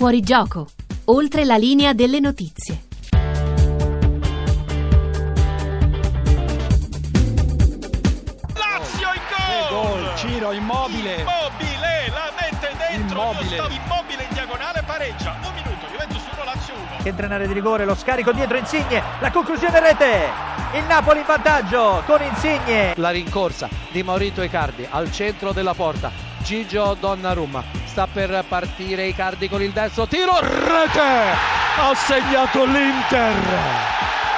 Fuori gioco, oltre la linea delle notizie. Lazio in Che gol! gol, Ciro immobile. Immobile, la mette dentro, Immobile. stavo immobile in diagonale, pareggia. Un minuto, Juventus 1, Lazio 1. che entra in area di rigore, lo scarico dietro Insigne, la conclusione rete, il Napoli in vantaggio con Insigne. la rincorsa di Maurito Icardi al centro della porta Gigio Donnarumma sta per partire Icardi con il destro tiro rete ha segnato l'Inter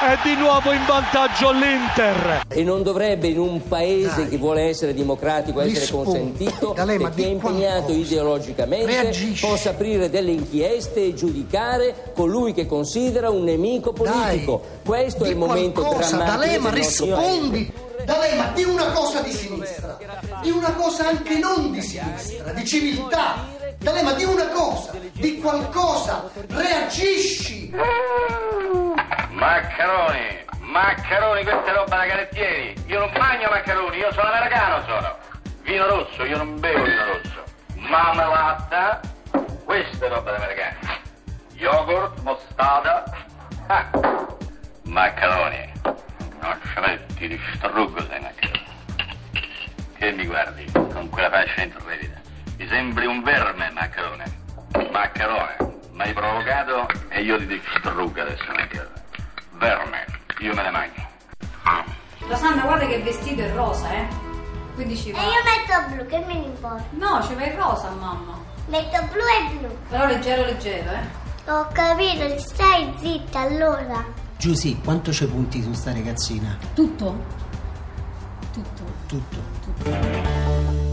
è di nuovo in vantaggio l'Inter E non dovrebbe in un paese che vuole essere democratico essere Rispondi. consentito lei, e che è di impegnato qualcosa. ideologicamente Reagisci. possa aprire delle inchieste e giudicare colui che considera un nemico politico. Questo è il di momento qualcosa, drammatico da lei, ma del nostro rispondi. Da lei, ma di una cosa di sinistra, di una cosa anche non di sinistra, di civiltà. Da lei, ma di una cosa, di qualcosa, reagisci. Maccheroni, maccheroni, questa è roba da carettieri. Io non mangio maccheroni, io sono americano sono. Vino rosso, io non bevo vino rosso. Marmellata, questa è roba da americani. Yogurt, mostarda. Ah. Maccheroni, non ci metti di struggo sei Che mi guardi con quella faccia intrepida? Mi sembri un verme, maccherone. Maccherone, mi hai provocato e io ti distruggo adesso, maccherone. Verme, io me ne mangio. Rosanna, guarda che il vestito è rosa, eh? Quindi ci E va. io metto blu, che me ne importa? No, ci va il rosa, mamma. Metto blu e blu. Però leggero, leggero, eh? Ho capito, stai zitta allora. Giusy, quanto ci punti su sta ragazzina? Tutto? Tutto. Tutto. Tutto.